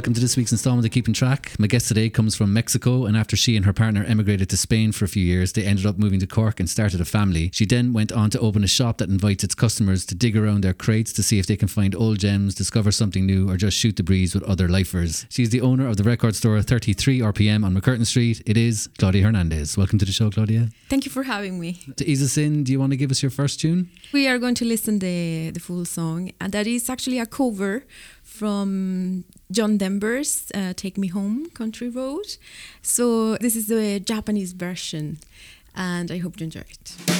Welcome to this week's installment of Keeping Track. My guest today comes from Mexico, and after she and her partner emigrated to Spain for a few years, they ended up moving to Cork and started a family. She then went on to open a shop that invites its customers to dig around their crates to see if they can find old gems, discover something new, or just shoot the breeze with other lifers. She's the owner of the record store 33 RPM on McCurtain Street. It is Claudia Hernandez. Welcome to the show, Claudia. Thank you for having me. To ease us in, do you want to give us your first tune? We are going to listen the the full song, and that is actually a cover from John Denver's uh, "Take Me Home, Country Road." So this is the Japanese version, and I hope you enjoy it.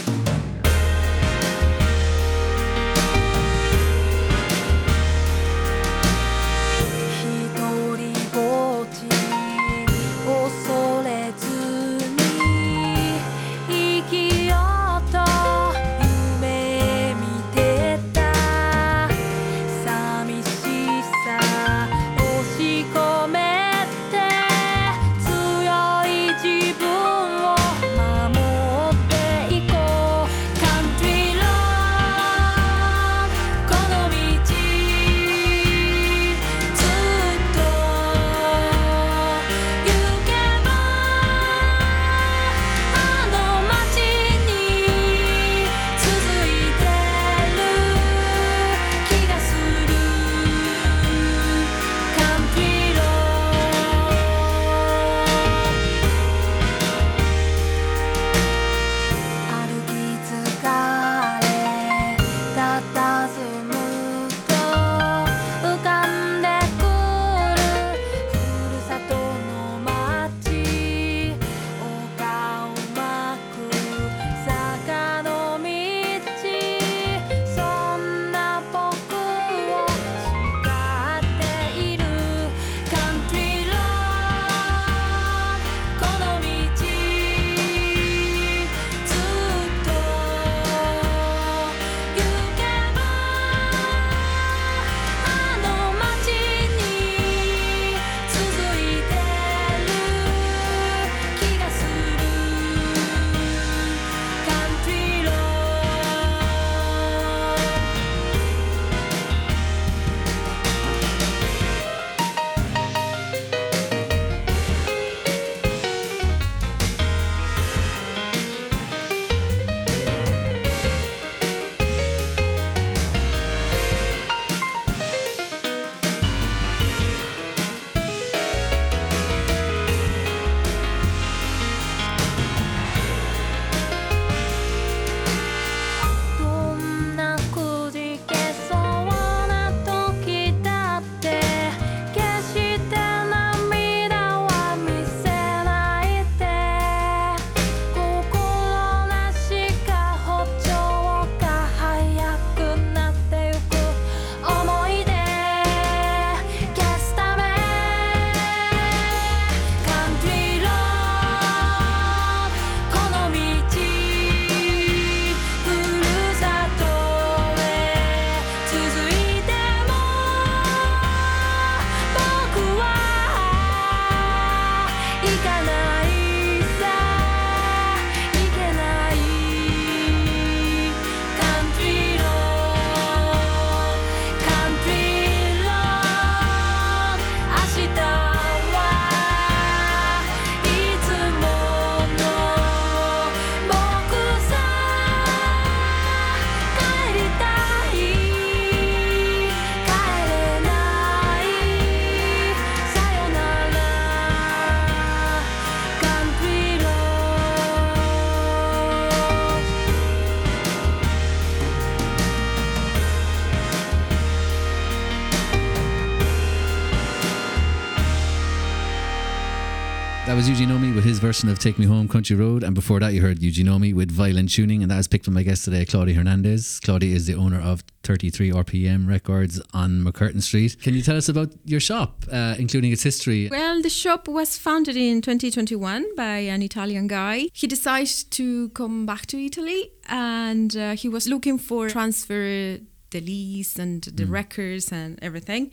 Version of Take Me Home Country Road. And before that, you heard Eugene Omi with Violin Tuning. And that was picked from my guest today, Claudia Hernandez. Claudia is the owner of 33 RPM Records on McCurtain Street. Can you tell us about your shop, uh, including its history? Well, the shop was founded in 2021 by an Italian guy. He decided to come back to Italy and uh, he was looking for transfer the lease and the records and everything.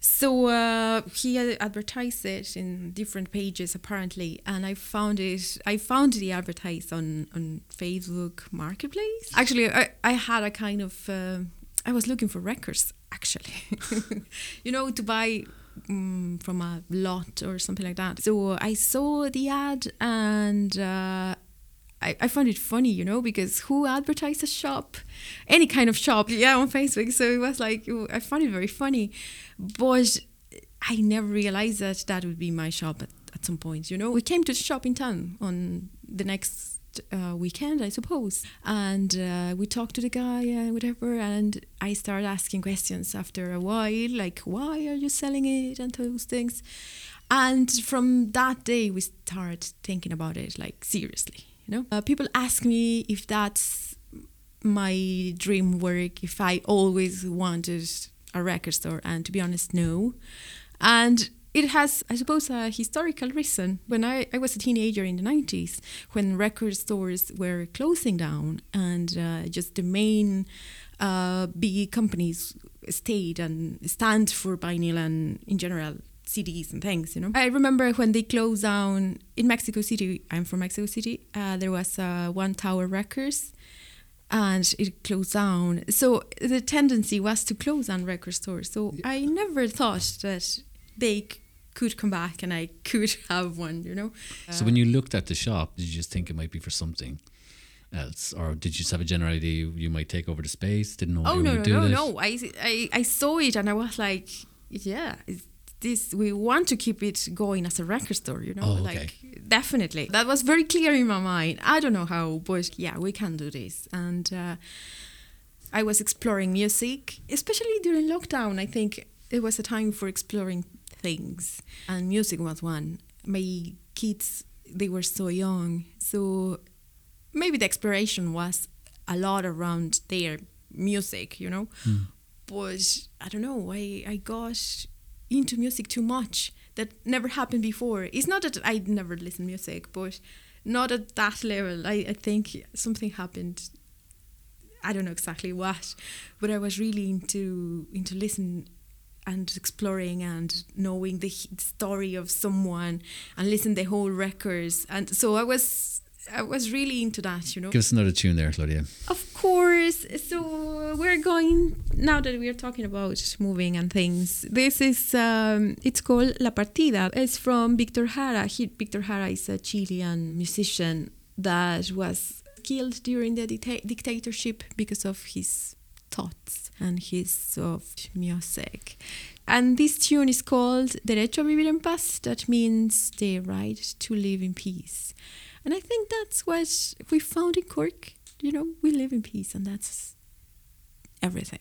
So uh, he advertised it in different pages apparently, and I found it. I found the advertise on on Facebook Marketplace. Actually, I, I had a kind of. Uh, I was looking for records actually, you know, to buy mm, from a lot or something like that. So I saw the ad and uh, I, I found it funny, you know, because who advertised a shop, any kind of shop, yeah, on Facebook. So it was like I found it very funny, but I never realized that that would be my shop at, at some point. You know, we came to the shop in town on the next uh, weekend, I suppose. And uh, we talked to the guy and whatever. And I started asking questions after a while, like, why are you selling it and those things. And from that day, we started thinking about it, like, seriously. You know, uh, people ask me if that's my dream work, if I always wanted a record store. And to be honest, no. And it has, I suppose, a historical reason. When I, I was a teenager in the 90s, when record stores were closing down and uh, just the main uh, big companies stayed and stand for vinyl and in general CDs and things, you know. I remember when they closed down in Mexico City, I'm from Mexico City, uh, there was uh, One Tower Records and it closed down. So the tendency was to close down record stores. So I never thought that they could come back and I could have one, you know. So when you looked at the shop, did you just think it might be for something else, or did you just have a general idea you might take over the space? Didn't know. Oh no no no no! I, I I saw it and I was like, yeah, it's this we want to keep it going as a record store, you know, Oh, okay. like definitely. That was very clear in my mind. I don't know how, but yeah, we can do this. And uh, I was exploring music, especially during lockdown. I think it was a time for exploring things, and music was one. My kids, they were so young, so maybe the exploration was a lot around their music, you know. But I don't know, I, I got into music too much. That never happened before. It's not that I never listen music, but not at that level. I, I think something happened. I don't know exactly what, but I was really into into listen and exploring and knowing the story of someone and listen the whole records and so I was I was really into that you know Give us another tune there, Claudia. of course. So we're going now that we are talking about moving and things. This is um, it's called La Partida. It's from Victor Jara. He, Victor Jara is a Chilean musician that was killed during the dicta- dictatorship because of his thoughts and his soft music. And this tune is called Derecho a Vivir en Paz. That means the right to live in peace. And I think that's what we found in Cork. You know, we live in peace, and that's everything.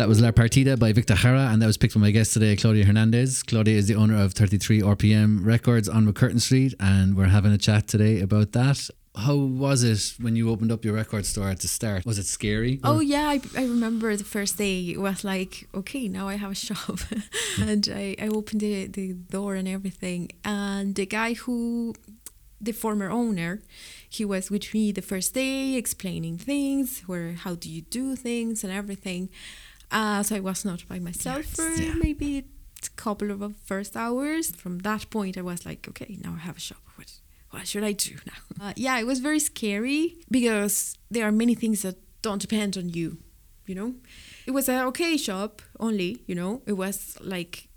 That was La Partida by Victor Jara, and that was picked by my guest today, Claudia Hernandez. Claudia is the owner of 33 RPM Records on McCurtain Street, and we're having a chat today about that. How was it when you opened up your record store at the start? Was it scary? Oh yeah, I, I remember the first day. It was like, okay, now I have a shop, and I, I opened the, the door and everything. And the guy who, the former owner, he was with me the first day, explaining things, where how do you do things and everything. Uh, so I was not by myself Yes, for yeah. maybe a couple of first hours. From that point, I was like, okay, now I have a shop. What, what should I do now? Uh, yeah, it was very scary because there are many things that don't depend on you, you know? It was a okay shop only, you know? It was like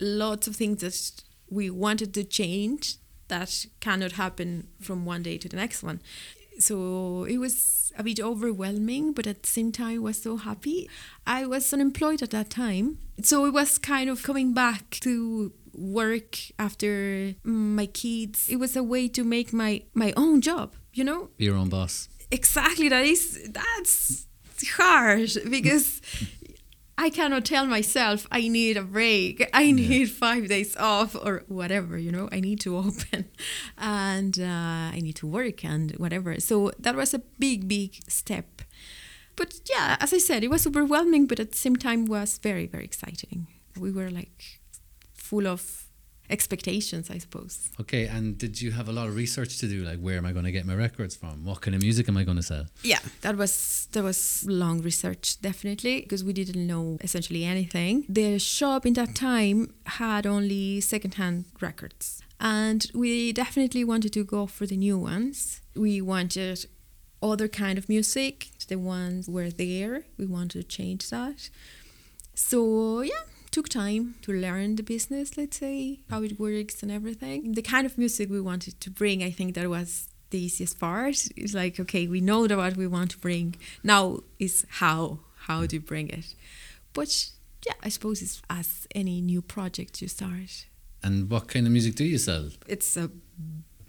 lots of things that we wanted to change that cannot happen from one day to the next one. So it was a bit overwhelming, but at the same time, I was so happy. I was unemployed at that time. So it was kind of coming back to work after mm, my kids. It was a way to make my, my own job, you know? Be your own boss. exactly that is that's hard because I cannot tell myself I need a break. I need five days off or whatever, you know. I need to open and uh, I need to work and whatever. So that was a big, big step. But yeah, as I said, it was overwhelming, but at the same time was very, very exciting. We were like full of expectations, I suppose. Okay, and did you have a lot of research to do? Like, where am I going to get my records from? What kind of music am I going to sell? Yeah, that was that was long research definitely because we didn't know essentially anything. The shop in that time had only secondhand records, and we definitely wanted to go for the new ones. We wanted other kind of music. The ones were there. We wanted to change that. So yeah, took time to learn the business. Let's say how it works and everything. The kind of music we wanted to bring, I think that was the easiest part. It's like okay, we know that what we want to bring. Now is how how do you bring it? But yeah, I suppose it's as any new project you start. And what kind of music do you sell? It's a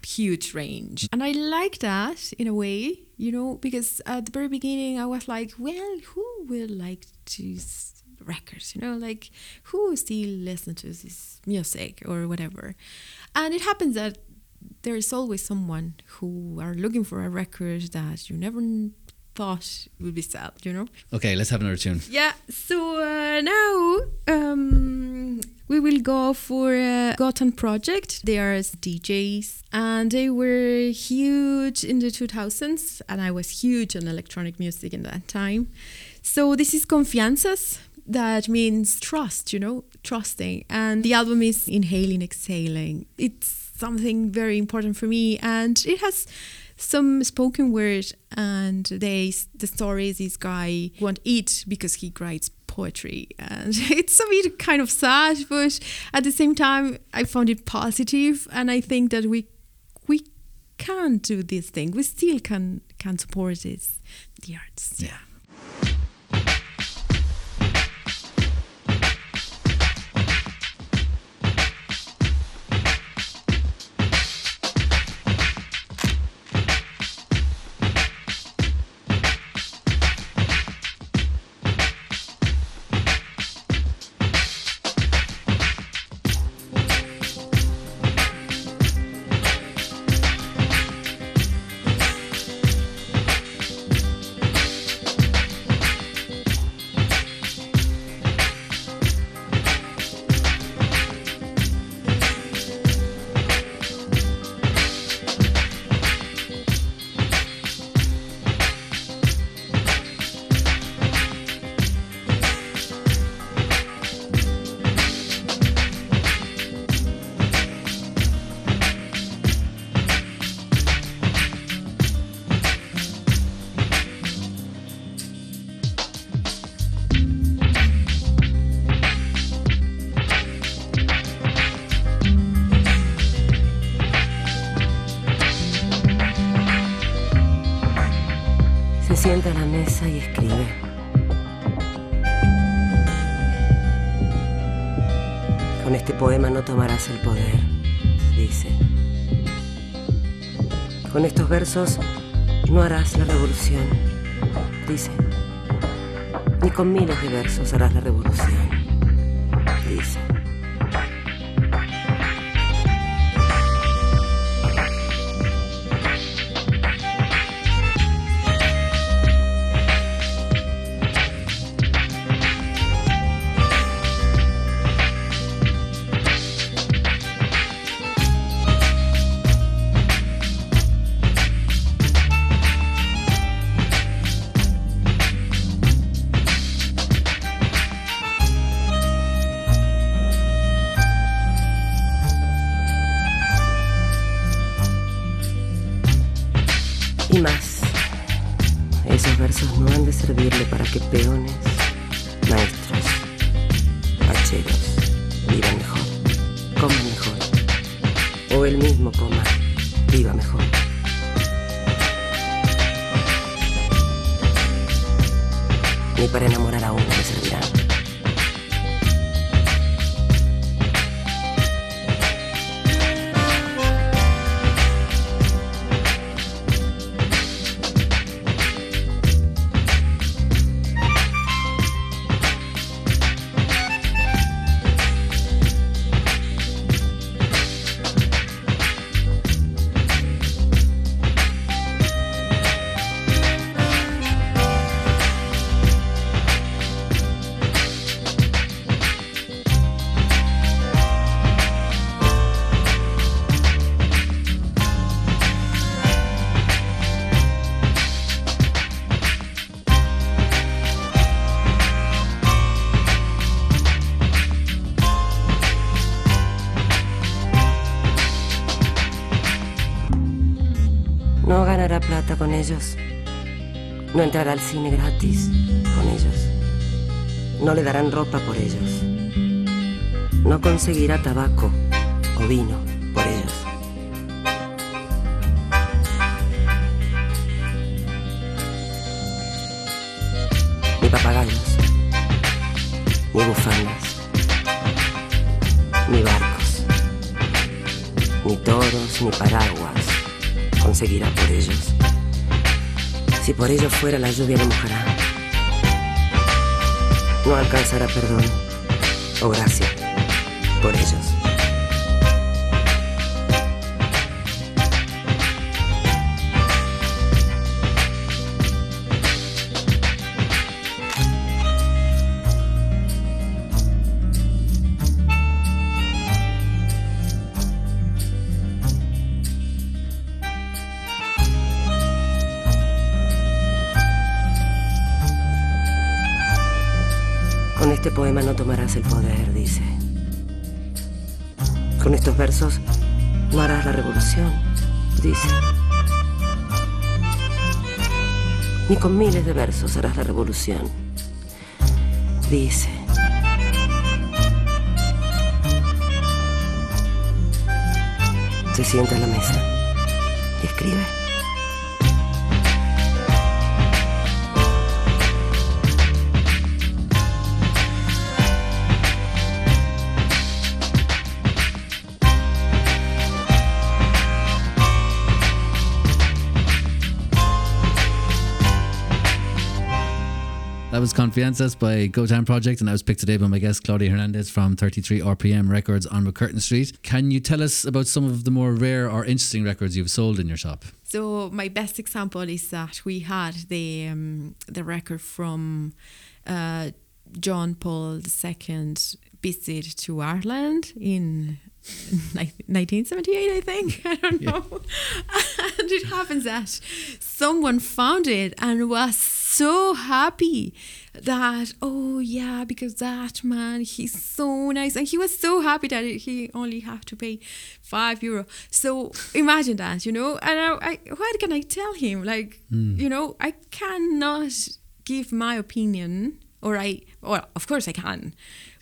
huge range. And I like that in a way, you know, because at the very beginning I was like, well, who will like to records, you know, like who still listen to this music or whatever. And it happens that there is always someone who are looking for a record that you never thought would be sold, you know. Okay, let's have another tune. Yeah, so uh, now um, we will go for uh, Gotan Project. They are DJs and they were huge in the 2000s, and I was huge on electronic music in that time. So this is Confianzas. That means trust, you know, trusting. And the album is Inhaling, Exhaling. It's something very important for me, and it has some spoken word and they the story is this guy won't eat because he writes poetry and it's a bit kind of sad but at the same time i found it positive and i think that we we can do this thing we still can can support this the arts Yeah. Tomarás el poder, dice. Con estos versos no harás la revolución, dice. Ni con miles de versos harás la revolución, O él mismo coma, viva mejor. Ni para enamorar a uno le servirán. Cine gratis con ellos. No le darán ropa por ellos. No conseguirá tabaco o vino por ellos fuera, la lluvia le mojará. No alcanzará perdón o gracia por ellos. No tomarás el poder, dice. Con estos versos no harás la revolución, dice. Ni con miles de versos harás la revolución, dice. Se sienta en la mesa y escribe. Confianzas by Gotan Project, and I was picked today by my guest Claudia Hernandez from 33 RPM Records on McCurtain Street. Can you tell us about some of the more rare or interesting records you've sold in your shop? So my best example is that we had the um, the record from uh, John Paul II visit to Ireland in 1978, I think. I don't know. and it happens that someone found it and was so happy that oh yeah because that man he's so nice. And he was so happy that he only have to pay five euro. So imagine that you know? And I, I what can I tell him? Like hmm. you know I cannot give my opinion or I well of course I can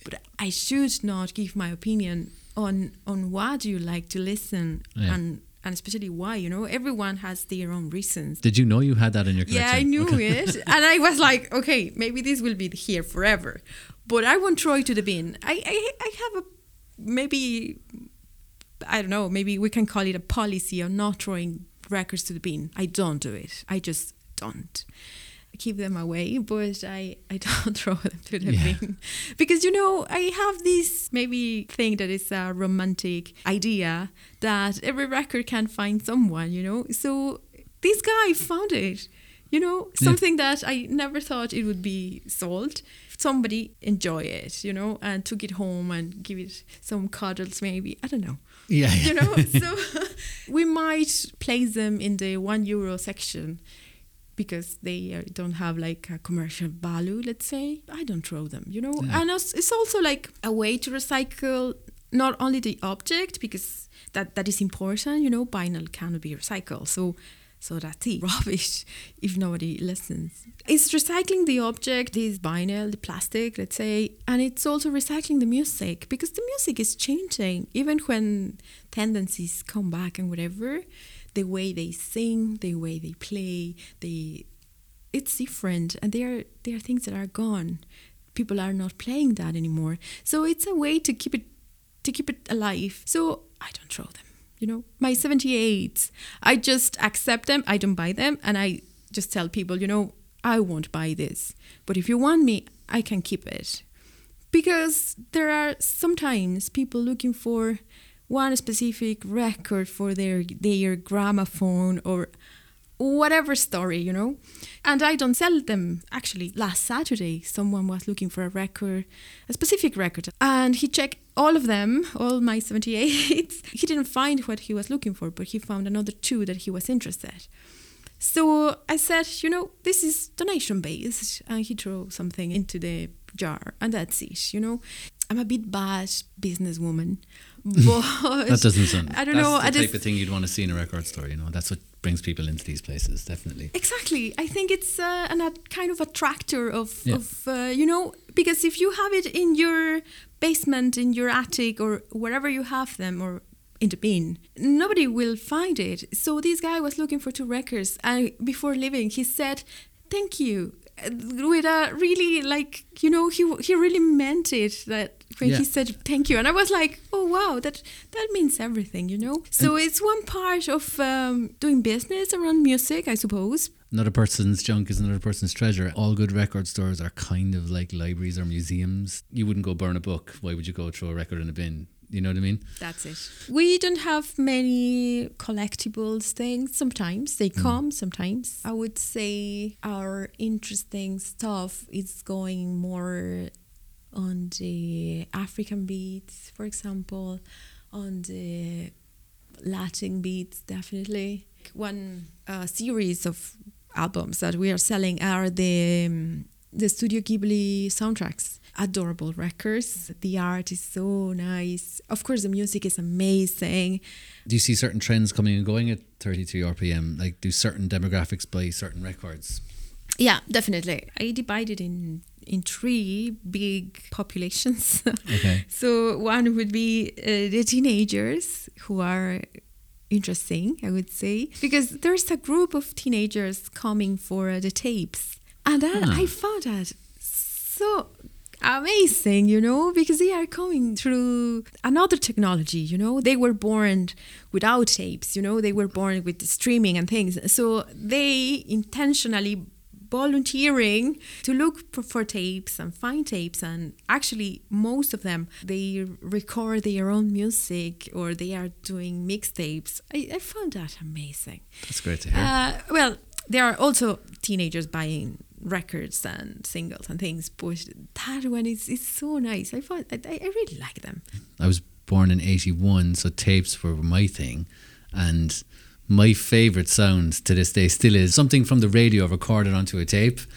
but I should not give my opinion on on what you like to listen Yeah. and and especially why you know everyone has their own reasons Did you know you had that in your collection? yeah, I knew Okay. it. And I was like, okay, maybe this will be here forever. But I won't throw it to the bin. I, I, I have a maybe, I don't know, maybe we can call it a policy of not throwing records to the bin. I don't do it. I just don't. Keep them away, but I, I don't throw them to the Yeah. bin. Because, you know, I have this maybe thing that is a romantic idea that every record can find someone, you know? So this guy found it, you know, Yeah. something that I never thought it would be sold. Somebody enjoy it, you know, and took it home and give it some cuddles, maybe. I don't know Yeah. you know so we might place them in the one euro section because they uh, don't have like a commercial value let's say i don't throw them you know? Yeah. and it's, it's also like a way to recycle not only the object because that that is important you know? Vinyl cannot be recycled so so that's it. Rubbish if nobody listens. It's recycling the object this vinyl the plastic let's say and it's also recycling the music because the music is changing. Even when tendencies come back and whatever the way they sing the way they play they it's different and there are there are things that are gone. People are not playing that anymore. So it's a way to keep it to keep it alive. So i don't throw them you know? My 78s i just accept them i don't buy them and i just tell people you know i won't buy this but if you want me i can keep it. Because there are sometimes people looking for one specific record for their their gramophone or whatever story, you know. And I don't sell them. Actually, last Saturday, someone was looking for a record, a specific record, and he checked all of them, all my 78s. he didn't find what he was looking for, but he found another two that he was interested. So I said, you know, this is donation based, and he threw something into the jar, and that's it. You know, I'm a bit bad businesswoman, but That doesn't sound. I don't that's know. The I type just of thing you'd want to see in a record store. You know, that's what brings people into these places. Definitely. Exactly. I think it's uh, an, a kind of attractor of, Yeah. of uh, you know, because if you have it in your basement, in your attic, or wherever you have them, or in the bin, nobody will find it. So this guy was looking for two records, and before leaving, he said, "Thank you." Uh, With a really like you know he he really meant it that when Yeah. he said thank you and I was like oh wow that that means everything you know so it's one part of um, doing business around music I suppose Another person's junk is another person's treasure. All good record stores are kind of like libraries or museums. You wouldn't go burn a book. Why would you go throw a record in a bin? You know what I mean? That's it. We don't have many collectibles things. Sometimes they come, sometimes. I would say our interesting stuff is going more on the African beats, for example, on the Latin beats, definitely. One uh, series of albums that we are selling are the um, the Studio Ghibli soundtracks. Adorable records. The art is so nice. Of course, the music is amazing. Do you see certain trends coming and going at 32 RPM? Like, do certain demographics play certain records? Yeah, definitely. I divided in in three big populations. Okay. so one would be uh, the teenagers who are interesting, I would say, because there's a group of teenagers coming for uh, the tapes, and then Ah. I found that so amazing, you know, because they are coming through another technology, you know. They were born without tapes, you know, they were born with streaming and things. So they intentionally volunteering to look for, for tapes and find tapes and actually most of them they record their own music or they are doing mixtapes I, I found that amazing That's great to hear. uh, well, there are also teenagers buying records and singles and things, but that one is, is so nice. I find I, I really like them. I was born in 81, so tapes were my thing. And my favourite sound to this day still is something from the radio recorded onto a tape.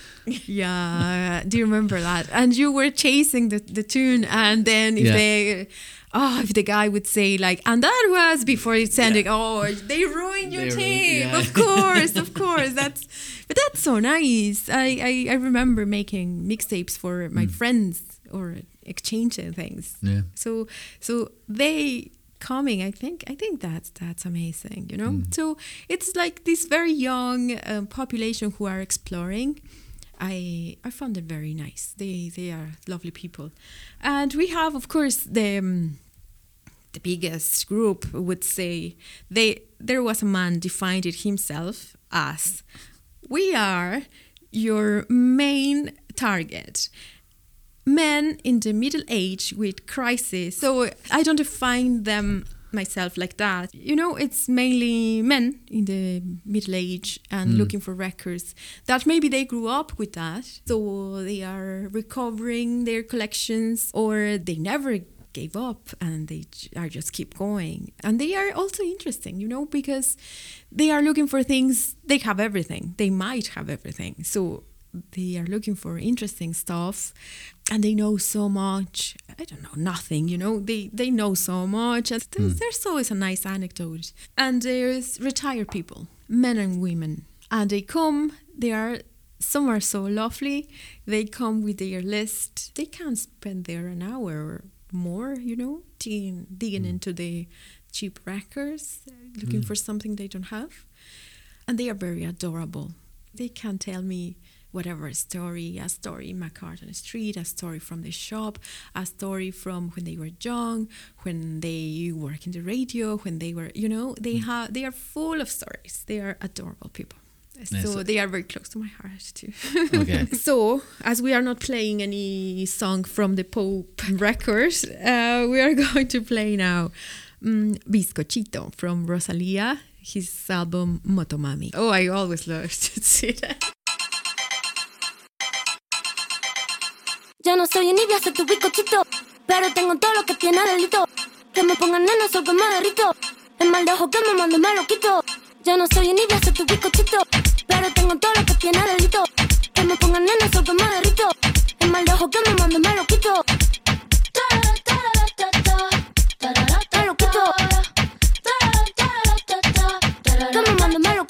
Yeah, do you remember that? And you were chasing the, the tune, and then if Yeah. they, oh, if the guy would say like, and that was before it's ending. Oh, they ruined your They ru- tape. yeah. Of course, of course. That's, but that's so nice. I I, I remember making mixtapes for my friends or exchanging things. Yeah. So so they coming i think i think that's that's amazing you know so it's like this very young um, population who are exploring i i found them very nice they they are lovely people and we have of course the um, the biggest group would say they there was a man defined it himself as we are your main target men in the middle age with crisis. So I don't define them myself like that. You know, it's mainly men in the middle age and hmm. looking for records that maybe they grew up with that. So they are recovering their collections or they never gave up and they are just keep going. And they are also interesting, you know, because they are looking for things, they have everything. They might have everything. So they are looking for interesting stuff and they know so much. I don't know nothing you know. They they know so much and there's, hmm. there's always a nice anecdote. And there's retired people men and women. And they come they are some are so lovely. They come with their list. They can't spend there an hour or more you know digging, digging mm. into the cheap records looking mm. for something they don't have and they are very adorable. They can tell me whatever story, a story in McCurtain Street, a story from the shop, a story from when they were young, when they work in the radio, when they were, you know, they mm. have, they are full of stories. They are adorable people. So Yes. they are very close to my heart too. Okay. so, as we are not playing any song from the Pope records, uh, we are going to play now um, Bizcochito from Rosalia, his album Motomami. Oh, I always love to see that. Ya no soy envidia, soy tu bizcochito. Pero tengo todo lo que tiene delito. Que me pongan nena, soy que me derrito. El mal de ojo que me mando me lo quito. Ya no soy envidia, soy tu bizcochito. Pero tengo todo lo que tiene delito. Que me pongan nena, soy que me derrito. El mal de que me mando me lo quito. Que me mando me lo.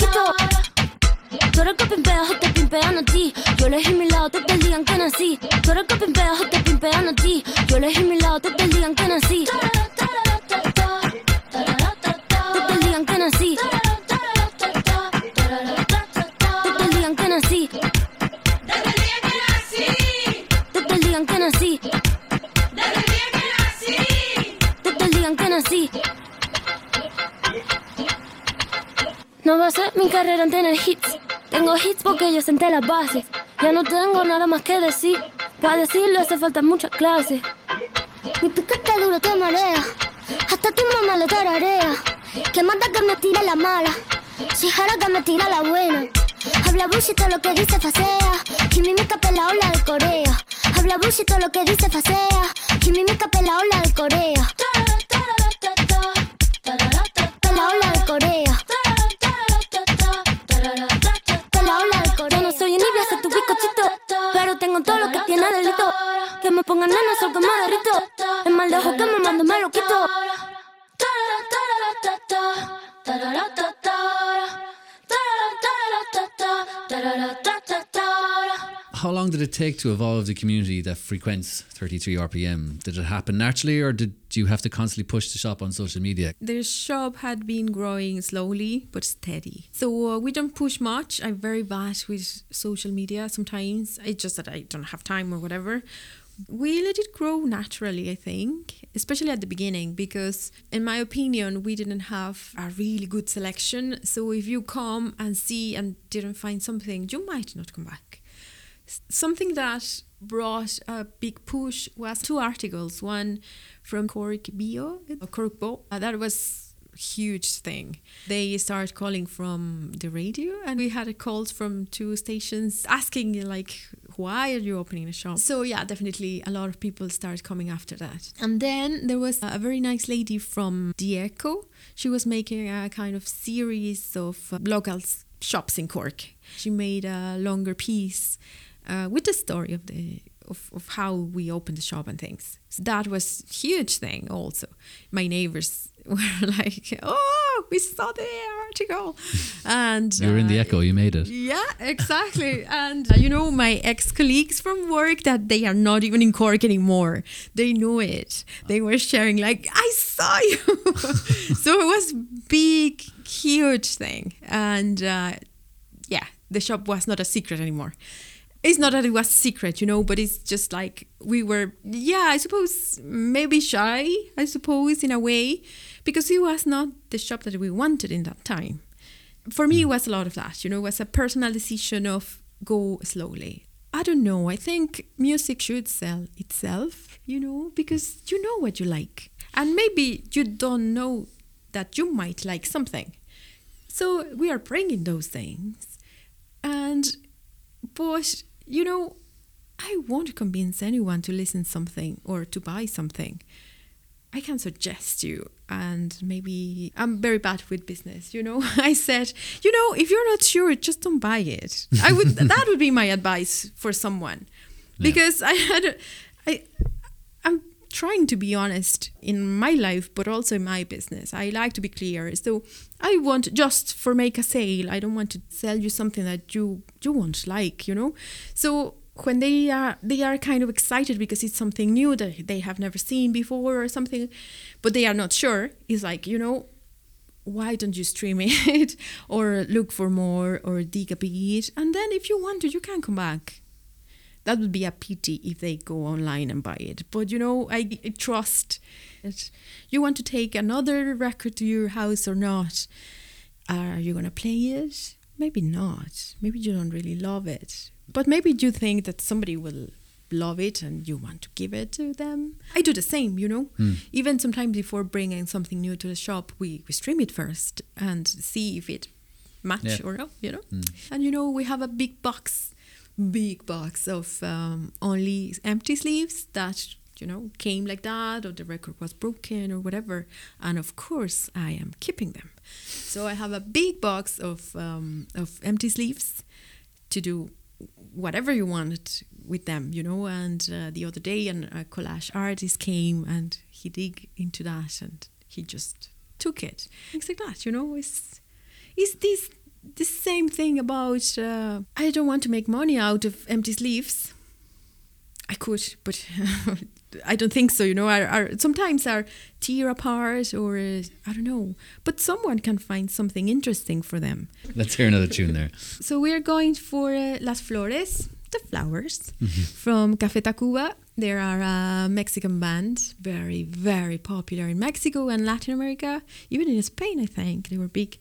Tú que te pimpean a ti. Yo elegí mi lado día en que nací. Tú que te a ti. Yo elegí mi lado día en que nací. No va a ser mi carrera en tener hits. Tengo hits porque yo senté las bases. Ya no tengo nada más que decir. Para decirlo hace falta mucha clase. Mi piquete duro te marea. Hasta tu mamá le tararea. Que manda que me tira la mala. Si jara que me tira la buena. Habla bullshit lo que dice facea. Kimimika pela ola de Corea. Habla bullshit lo que dice facea. Kimimika pela ola de Corea. Did it take to evolve the community that frequents 33 RPM? Did it happen naturally or did you have to constantly push the shop on social media? The shop had been growing slowly but steady. So uh, we don't push much. I'm very bad with social media sometimes. It's just that I don't have time or whatever. We let it grow naturally, I think, especially at the beginning, because in my opinion, we didn't have a really good selection. So if you come and see and didn't find something, you might not come back. Something that brought a big push was two articles. One from Cork Bio, or Cork Bo. Uh, that was huge thing. They start calling from the radio, and we had a calls from two stations asking like, "Why are you opening a shop?" So yeah, definitely a lot of people start coming after that. And then there was a very nice lady from Echo. She was making a kind of series of uh, local shops in Cork. She made a longer piece uh, with the story of the of, of how we opened the shop and things. So that was huge thing also. My neighbors were like, "Oh, we saw the article," and You were in the uh, echo, you made it. yeah, exactly. and uh, you know, my ex colleagues from work that they are not even in Cork anymore. They knew it. They were sharing like, "I saw you." so it was big, huge thing, and uh, yeah, the shop was not a secret anymore. It's not that it was secret, you know, but it's just like we were, yeah, I suppose maybe shy, I suppose, in a way, because it was not the shop that we wanted in that time for me it hmm. was a lot of that you know it was a personal decision of go slowly. I don't know. I think music should sell itself, you know, because you know what you like. And maybe you don't know that you might like something. So we are bringing those things. And, but, you know, I won't convince anyone to listen something or to buy something. I can suggest you, and maybe I'm very bad with business. You know, I said, you know, if you're not sure, just don't buy it. I would that would be my advice for someone, because I had, I, trying to be honest in my life, but also in my business. I like to be clear. So I want just for make a sale. I don't want to sell you something that you you won't like. You know, so when they are they are kind of excited because it's something new that they have never seen before or something but they are not sure it's like you know why don't you stream it or look for more or dig a bit and then if you want to you can come back that would be a pity if they go online and buy it but you know i, I trust that you want to take another record to your house or not are you going to play it maybe not maybe you don't really love it but maybe you think that somebody will love it and you want to give it to them. I do the same, you know. Hmm. Even sometimes before bringing something new to the shop, we, we stream it first and see if it match Yeah. or not, you know. Hmm. And you know, we have a big box, big box of um, only empty sleeves that you know came like that or the record was broken or whatever and of course i am keeping them so i have a big box of um, of empty sleeves to do whatever you wanted with them, you know. And uh, the other day, an, a collage artist came and he dig into that and he just took it. Things like that, you know. it's is this the same thing about? Uh, I don't want to make money out of empty sleeves. I could, but I don't think so. You know, our, our sometimes our tear apart, or uh, I don't know. But someone can find something interesting for them. Let's hear another tune there. So we are going for uh, Las Flores, the flowers, mm-hmm. from Café Tacuba. They are a Mexican band, very, very popular in Mexico and Latin America, even in Spain, I think they were big.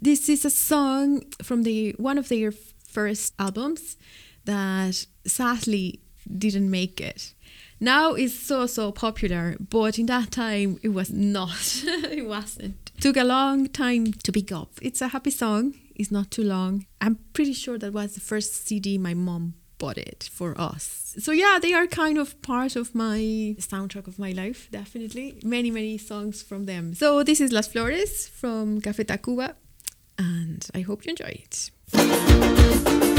This is a song from the one of their first albums that sadly didn't make it. Now it's so so popular, but in that time it was not. it wasn't. Took a long time to pick up. It's a happy song. It's not too long. I'm pretty sure that was the first CD my mom bought it for us. So yeah, they are kind of part of my soundtrack of my life, definitely. Many many songs from them. So this is Las Flores from Café Tacuba, and I hope you enjoy it.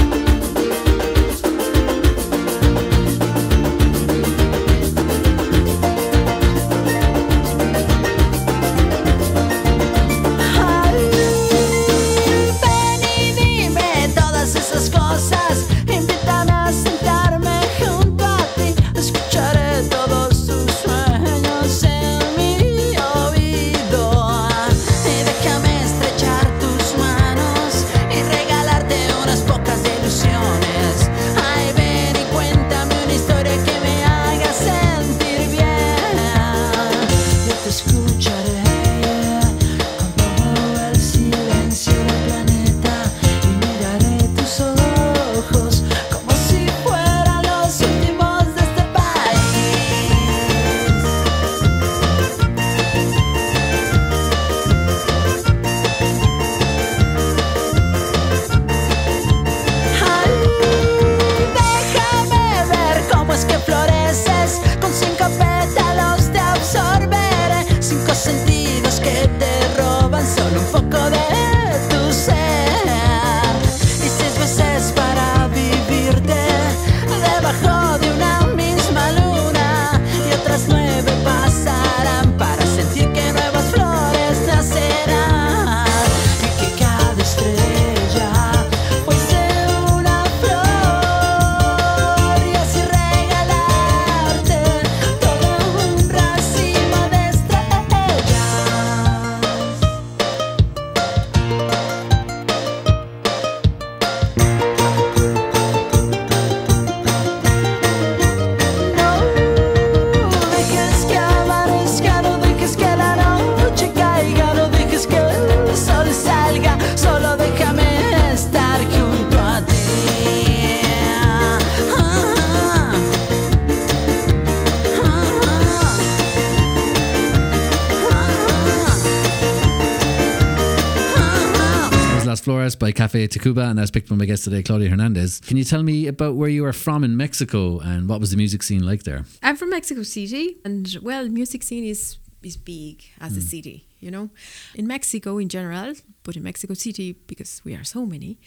Cafe Tacuba, and I was picked by my guest today, Claudia Hernandez. Can you tell me about where you are from in Mexico and what was the music scene like there? I'm from Mexico City, and well, music scene is is big as a hmm. city. You know, in Mexico in general, but in Mexico City because we are so many.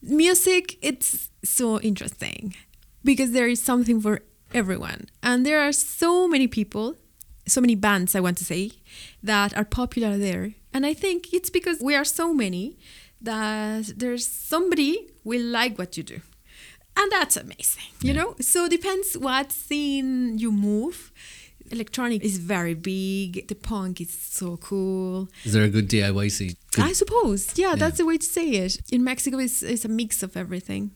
Music, it's so interesting because there is something for everyone, and there are so many people, so many bands. I want to say that are popular there, and I think it's because we are so many that there's somebody will like what you do. And that's amazing you know? So depends what scene you move. Electronic is very big. The punk is so cool. Is there a good DIY scene? Good- i suppose. Yeah, that's the way to say it. In mexico is is a mix of everything.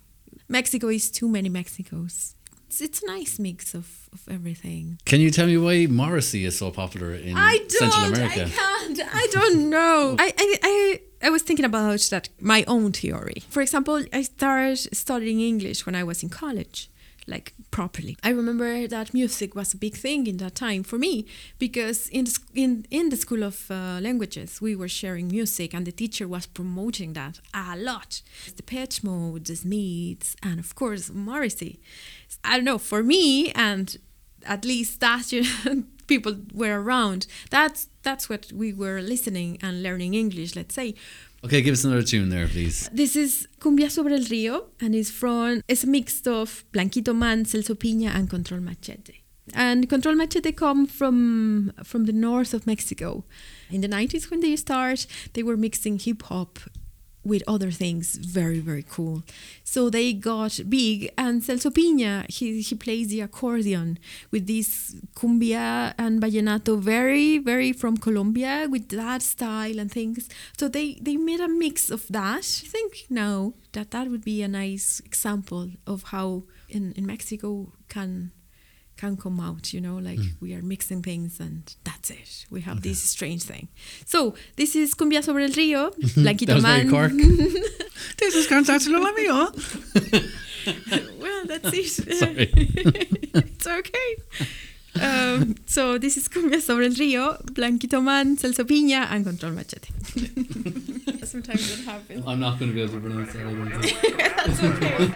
Mexico is too many mexicos. It's, it's a nice mix of, of everything. Can you tell me why Morrissey is so popular in I don't. Central America? I can't. I don't know. I, I, I, I was thinking about that, my own theory. For example, I started studying English when I was in college, like properly. I remember that music was a big thing in that time for me because in the, in, in the School of uh, Languages, we were sharing music and the teacher was promoting that a lot. Depeche Mode, the Smiths, and of course, Morrissey. I don't know, for me, and at least that people were around. That's that's what we were listening and learning English. Let's say Okay, give us another tune there, please. this is Cumbia sobre el Río, and it's from it's a mix of Blanquito Man, Celso Piña, and Control Machete. And Control Machete come from from the north of Mexico. In the 90s, when they start, they were mixing hip hop with other things. Very very cool. So they got big. And Celso Piña he, he plays the accordion with this cumbia and vallenato very very from Colombia with that style and things. So they they made a mix of that. I think now that that would be a nice example of how in, in Mexico can can come out you know like we are mixing things and that's it. We have this strange thing. So this is cumbia sobre el río blanquito That was very man. Cork. this is Constantino Lamio. well that's it. It's okay. Um, so this is cumbia sobre el río blanquito man celso piña and control machete. Sometimes it happens. I'm not going to be able to pronounce that. I don't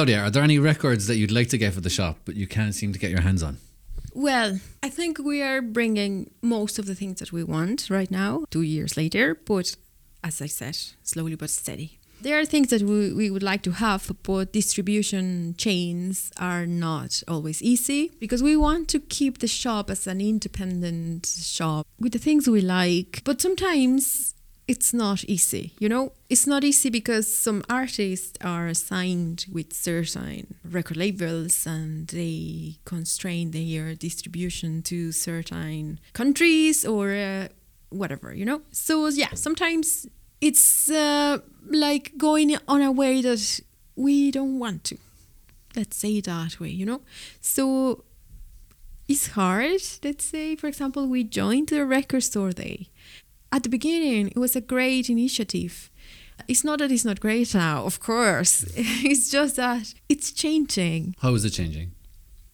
Claudia, are there any records that you'd like to get for the shop but you can't seem to get your hands on? Well, I think we are bringing most of the things that we want right now, two years later, but as I said, slowly but steady. There are things that we, we would like to have, but distribution chains are not always easy because we want to keep the shop as an independent shop with the things we like. But sometimes it's not easy, you know? It's not easy because some artists are signed with certain record labels and they constrain their distribution to certain countries or uh, whatever, you know? So, yeah, sometimes it's uh, like going on a way that we don't want to. Let's say that way, you know? So, it's hard. Let's say, for example, we joined the record store day at the beginning, it was a great initiative. It's not that it's not great now, of course. it's just that it's changing. How is it changing?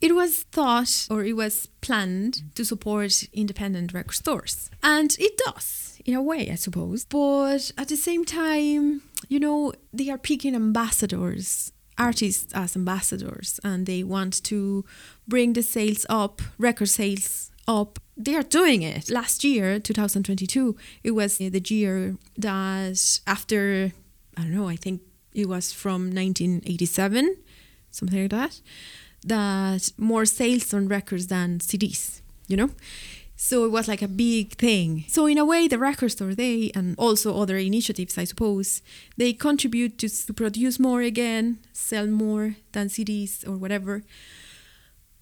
It was thought or it was planned to support independent record stores. And it does, in a way, I suppose. But at the same time, you know, they are picking ambassadors, artists as ambassadors, and they want to bring the sales up, record sales up they are doing it. Last year, 2022, it was the year that after, I don't know, I think it was from 1987, something like that, that more sales on records than CDs, you know? So it was like a big thing. So in a way, the record store, they and also other initiatives, I suppose, they contribute to, to produce more again, sell more than CDs or whatever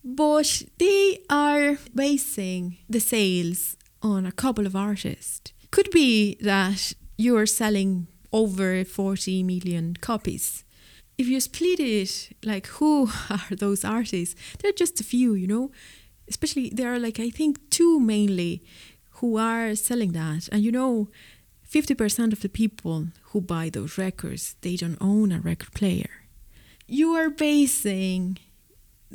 but they are basing the sales on a couple of artists. Could be that you're selling over 40 million copies. If you split it, like who are those artists? They're just a few, you know. Especially there are like I think two mainly who are selling that, and you know, 50% of the people who buy those records they don't own a record player. You are basing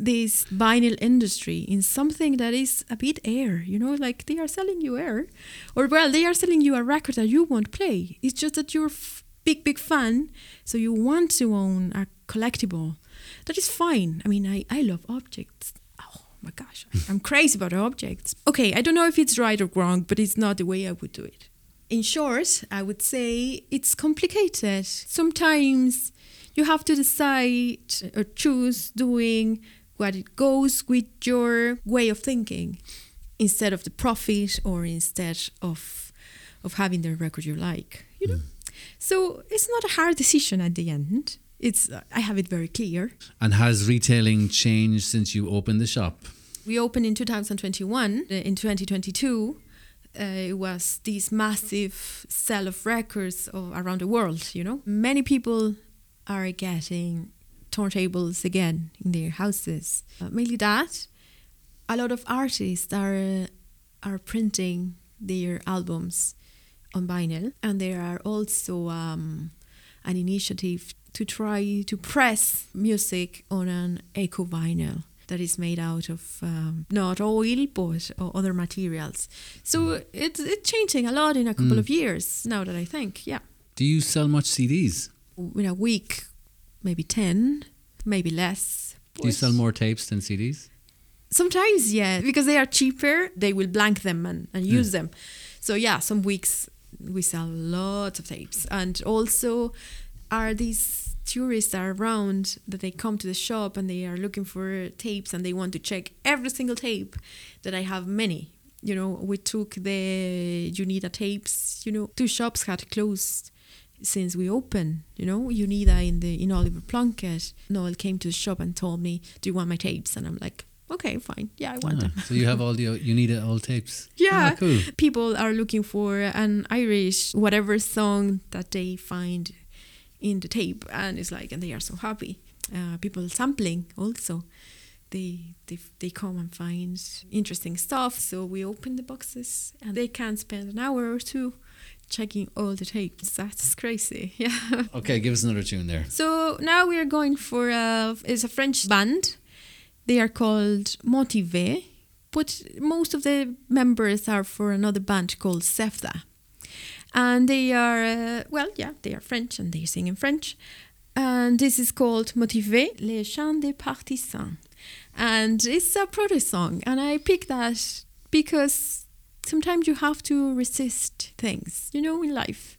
this vinyl industry in something that is a bit air, you know, like they are selling you air, or well, they are selling you a record that you won't play. It's just that you're f- big, big fan, so you want to own a collectible. That is fine. I mean, I, I love objects. Oh my gosh, I'm crazy about objects. Okay, I don't know if it's right or wrong, but it's not the way I would do it. In short, I would say it's complicated. Sometimes you have to decide or choose doing what it goes with your way of thinking instead of the profit or instead of of having the record you like you know? So it's not a hard decision at the end. It's i have it very clear. And has retailing changed since you opened the shop? we opened in 2021 Uh, in 2022 uh, it was this massive sale of records of, around the world you know? Many people are getting turntables again in their houses. Uh, mainly that a lot of artists are are printing their albums on vinyl and there are also um, an initiative to try to press music on an eco vinyl that is made out of um, not oil but other materials. So it's it's changing a lot in a couple of years now that i think yeah. Do you sell much CDs? in a week maybe 10 maybe less Do you sell more tapes than CDs? Sometimes, yeah, because they are cheaper, they will blank them and, and use them. So yeah, some weeks we sell lots of tapes, and also are these tourists are around that they come to the shop and they are looking for tapes and they want to check every single tape that I have many. You know, we took the Unida tapes. You know, two shops had closed since we opened, you know, Unida in the in Oliver Plunkett. Noel came to the shop and told me, "Do you want my tapes?" And I'm like, "Okay, fine. Yeah, I want Ah, them." so you have all the you need old tapes. Yeah, Ah, cool. people are looking for an Irish whatever song that they find in the tape, and it's like, and they are so happy. Uh, people sampling also. They, they they come and find interesting stuff. So we open the boxes, and they can spend an hour or two checking all the tapes. That's crazy. Yeah. Okay, give us another tune there. So now we are going for a, it's a French band. They are called Motivés, but most of the members are for another band called Zebda. And they are, uh, well, yeah, they are French and they sing in French. And this is called Motivés, Les Chants des Partisans. And it's a protest song. And I picked that because sometimes you have to resist things, you know, in life.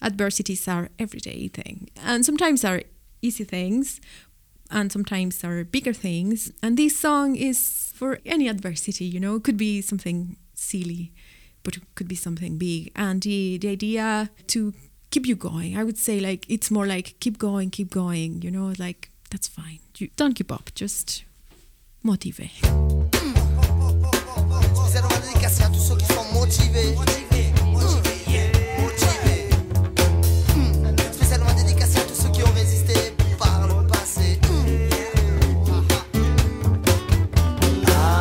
Adversities are everyday thing, and sometimes are easy things, and sometimes are bigger things. And this song is for any adversity, you know, it could be something silly, but it could be something big. And the, the idea to keep you going, I would say, like, it's more like keep going, keep going, you know, like, that's fine. You don't give up, just motivate. Zéro dédicace à tous ceux qui sont motivés. Motivés, motivés, motivés. Spécialement dédicacé à tous ceux qui ont résisté par le passé. Mmh.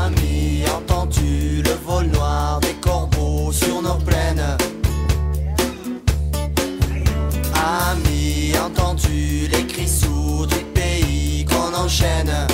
Ami, entends-tu le vol noir des corbeaux sur nos plaines? Ami, entends-tu les cris sourds du pays qu'on enchaîne?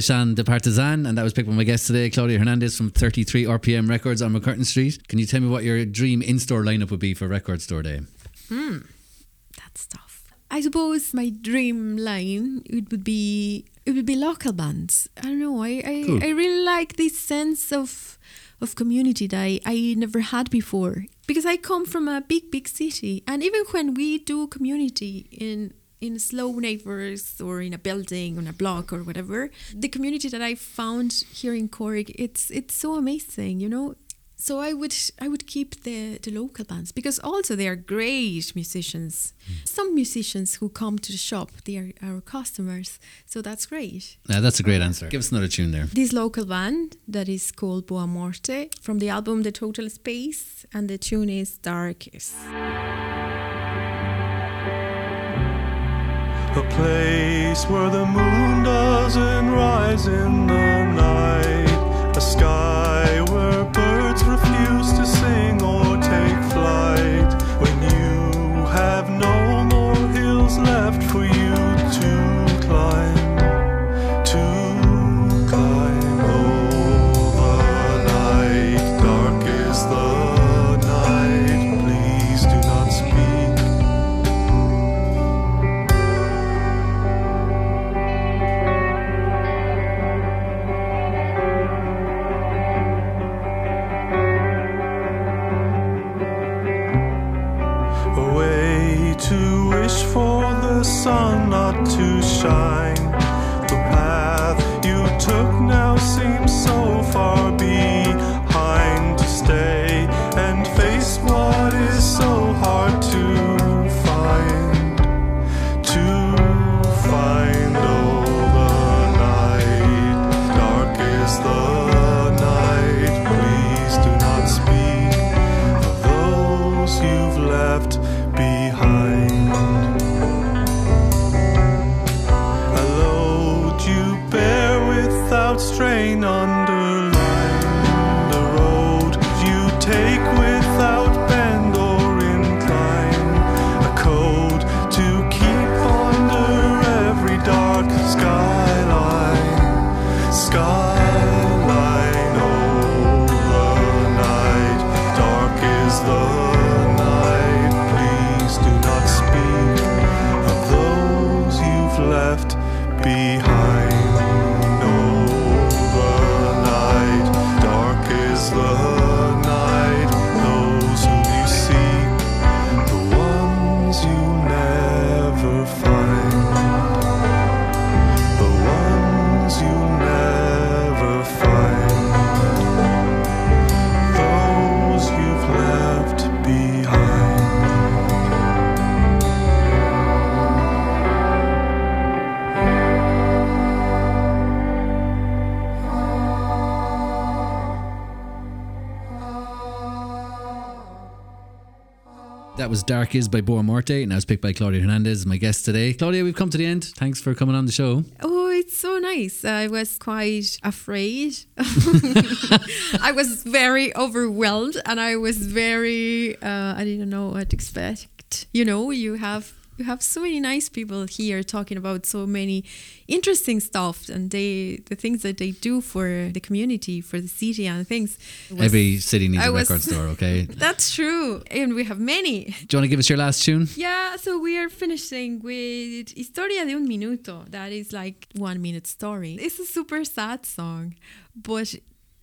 Le Chant des Partisans, and that was picked by my guest today, Claudia Hernandez from 33 RPM Records on McCurtain Street. Can you tell me what your dream in store lineup would be for Record Store Day? Hmm, that's tough. I suppose my dream line it would be it would be local bands. I don't know. I I, cool. I really like this sense of of community that I, I never had before because I come from a big big city, and even when we do community in in slow neighbors or in a building on a block or whatever the community that I found here in Cork it's it's so amazing you know so I would I would keep the, the local bands because also they are great musicians. Hmm. Some musicians who come to the shop, they are our customers. So that's great. Yeah, that's a great answer. Give us another tune there. This local band that is called Boa Morte from the album The Total Space and the tune is Darkest. A place where the moon doesn't rise in the night. A sky where birds refuse to sing or take flight. When you have no more hills left for you to climb. That was Dark Is by Boa Morte, and I was picked by Claudia Hernandez, my guest today. Claudia, we've come to the end. Thanks for coming on the show. Oh, it's so nice. I was quite afraid. I was very overwhelmed and I was very, uh, I didn't know what to expect. You know, you have. You have so many nice people here talking about so many interesting stuff and they the things that they do for the community, for the city and things. Was- Every city needs I a was- record store, okay? That's true. And we have many. Do you want to give us your last tune? Yeah, so we are finishing with Historia de un Minuto. That is like one minute story. It's a super sad song, but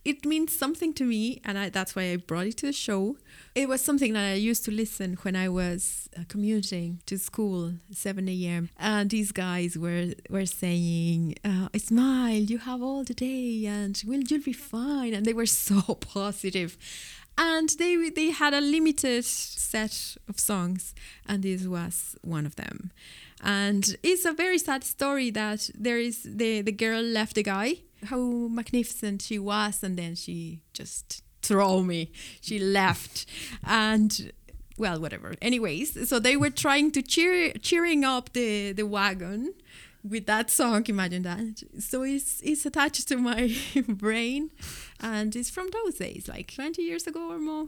it means something to me, and I, that's why I brought it to the show. It was something that I used to listen when I was uh, commuting to school, 7 a.m. And these guys were were saying, uh, "Smile, you have all the day, and will you'll be fine." And they were so positive and they they had a limited set of songs and this was one of them and it's a very sad story that there is the the girl left the guy how magnificent she was and then she just threw me. She left. And well whatever. Anyways so they were trying to cheer cheering up the the wagon with that song imagine that. So it's it's attached to my brain and it's from those days like 20 years ago or more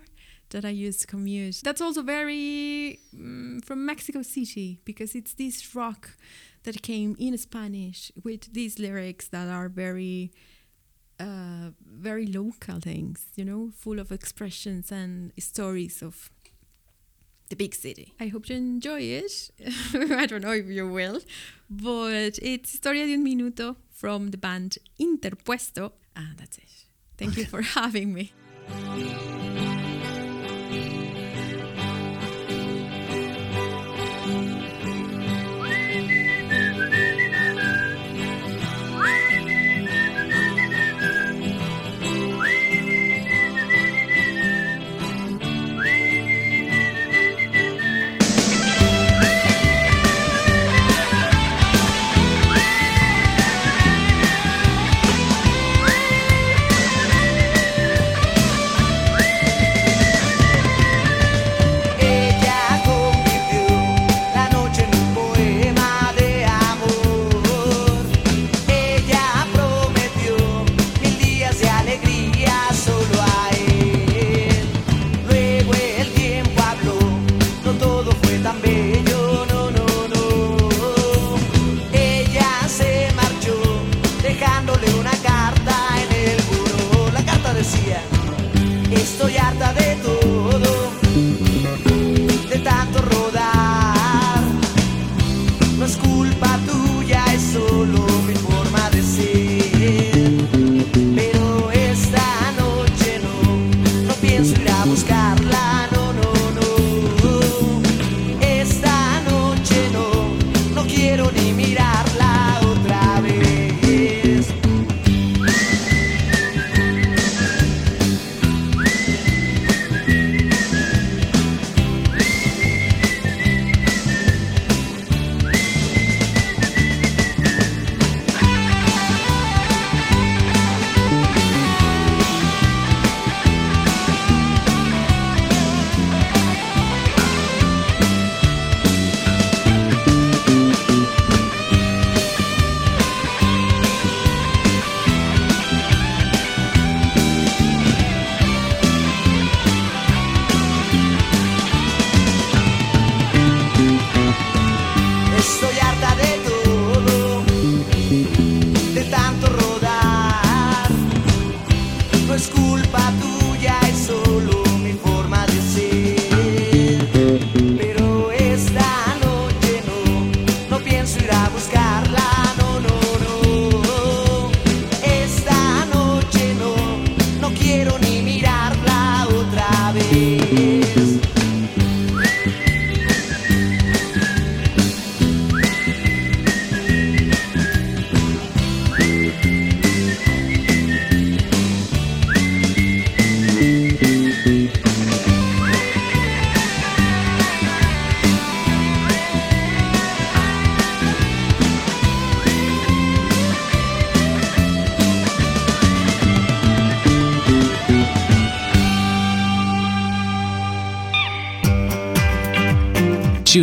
that i used to commute. That's also very mm, from mexico city because it's this rock that came in spanish with these lyrics that are very uh, very local things you know full of expressions and stories of the big city. I hope you enjoy it. I don't know if you will, but it's Historia de un Minuto from the band Interpuesto, and that's it. Thank you for having me.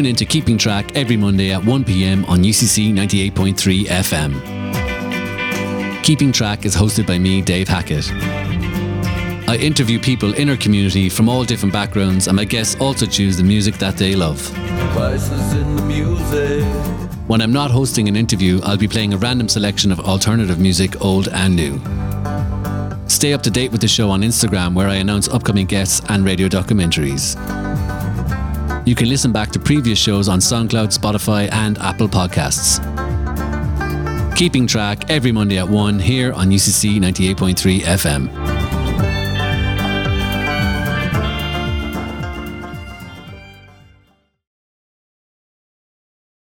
Tune in Keeping Track every Monday at 1 pm on UCC 98.3 FM. Keeping Track is hosted by me, Dave Hackett. I interview people in our community from all different backgrounds, and my guests also choose the music that they love. In the music. When I'm not hosting an interview, I'll be playing a random selection of alternative music, old and new. Stay up to date with the show on Instagram, where I announce upcoming guests and radio documentaries. You can listen back to previous shows on SoundCloud, Spotify, and Apple Podcasts. Keeping track every Monday at 1 here on UCC 98.3 FM.